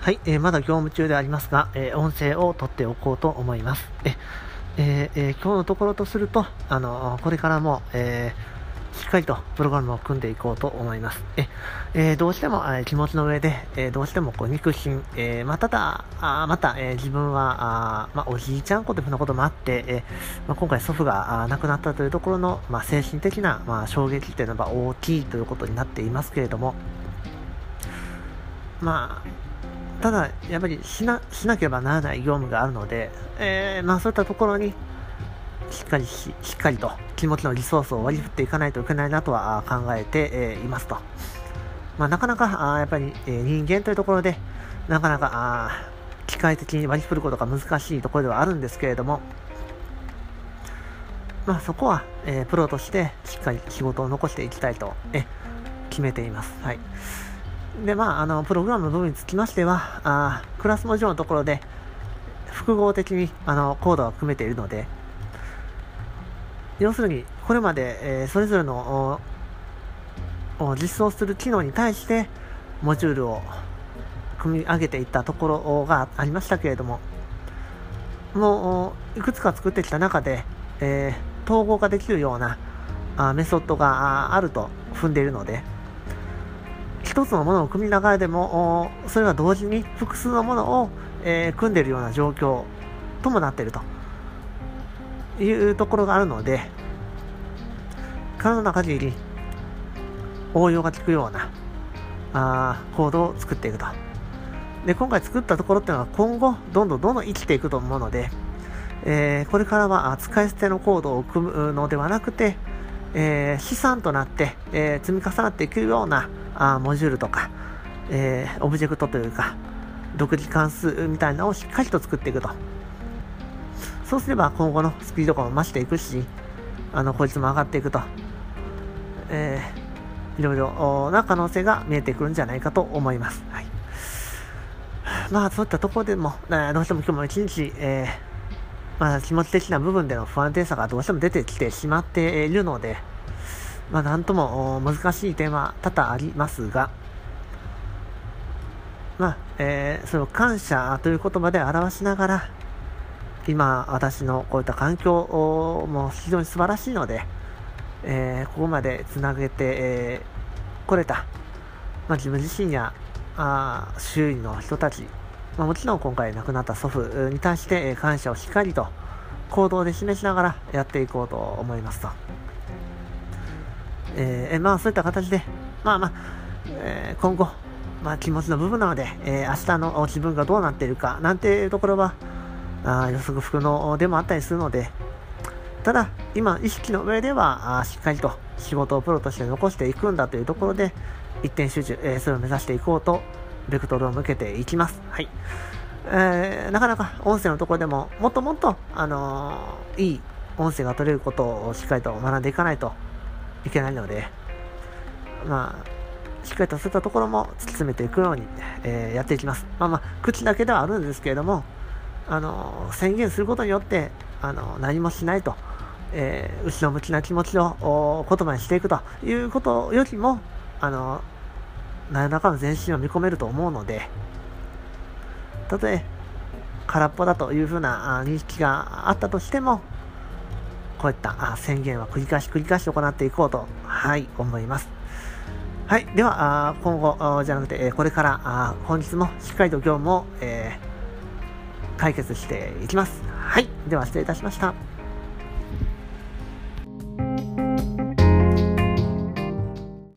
はい、えー、まだ業務中でありますが、えー、音声を取っておこうと思います。ええー、え今日のところとすると、あのこれからも、えしっかりとプログラムを組んでいこうと思います。ええどうしても、え気持ちの上で、えどうしてもこう肉親、えまあ、ただ、あまた、え自分は、あまあ、おじいちゃん子というふうなこともあって、えまあ、今回祖父が亡くなったというところの、ま精神的な、ま衝撃というのが大きいということになっていますけれども、まあ、ただ、やっぱりしなしなければならない業務があるので、えー、まあ、そういったところにしっかりししっかりと気持ちのリソースを割り振っていかないといけないなとは考えて、えー、いますと。まあ、なかなかあやっぱり、えー、人間というところで、なかなかあ機械的に割り振ることが難しいところではあるんですけれども、まあ、そこは、えー、プロとしてしっかり仕事を残していきたいと、え決めています。はい。で、まあ、あの、プログラムの部分につきましては、あクラス文字のところで、複合的に、あの、コードを組めているので、要するに、これまで、えー、それぞれの、実装する機能に対して、モジュールを組み上げていったところがありましたけれども、もう、いくつか作ってきた中で、えー、統合ができるようなあメソッドがあると踏んでいるので、一つのものを組みながらでも、それは同時に複数のものを、えー、組んでいるような状況ともなっているというところがあるので、可能な限り応用が効くようなあコードを作っていくと。で、今回作ったところっていうのは今後どんどんどんどん生きていくと思うので、えー、これからは使い捨てのコードを組むのではなくて、えー、資産となって、えー、積み重なっていくようなあモジュールとか、えー、オブジェクトというか、独自関数みたいなのをしっかりと作っていくと。そうすれば今後のスピード感も増していくし、あの、効率も上がっていくと。えー、いろいろな可能性が見えてくるんじゃないかと思います。はい。まあ、そういったところでも、どうしても今日も一日、えー、まあ、気持ち的な部分での不安定さがどうしても出てきてしまっているので、まあ、なんとも難しい点は多々ありますが、まあ、えー、その感謝という言葉で表しながら、今、私のこういった環境も非常に素晴らしいので、えー、ここまでつなげて、えー、これた、まあ、自分自身やあ周囲の人たち、まあ、もちろん今回亡くなった祖父に対して感謝をしっかりと行動で示しながらやっていこうと思いますと。えー、まあそういった形で、まあまあ、えー、今後、まあ気持ちの部分なので、えー、明日の自分がどうなっているか、なんていうところは、あ予測不能でもあったりするので、ただ、今、意識の上では、あしっかりと仕事をプロとして残していくんだというところで、一点集中、えー、それを目指していこうと、ベクトルを向けていきます。はい。えー、なかなか音声のところでも、もっともっと、あのー、いい音声が取れることをしっかりと学んでいかないといけないので、まあ、しっかりとそういったところも突き詰めていくように、えー、やっていきます。まあまあ、口だけではあるんですけれども、あの、宣言することによって、あの、何もしないと、えー、後ろ向きな気持ちを言葉にしていくということよりも、あの、何らかの前進を見込めると思うので、たとえ空っぽだというふうな認識があったとしても、こういった宣言は繰り返し繰り返し行っていこうと、はい、思います。はい。では、今後じゃなくて、これから本日もしっかりと業務を、え、解決していきます。はい。では、失礼いたしました。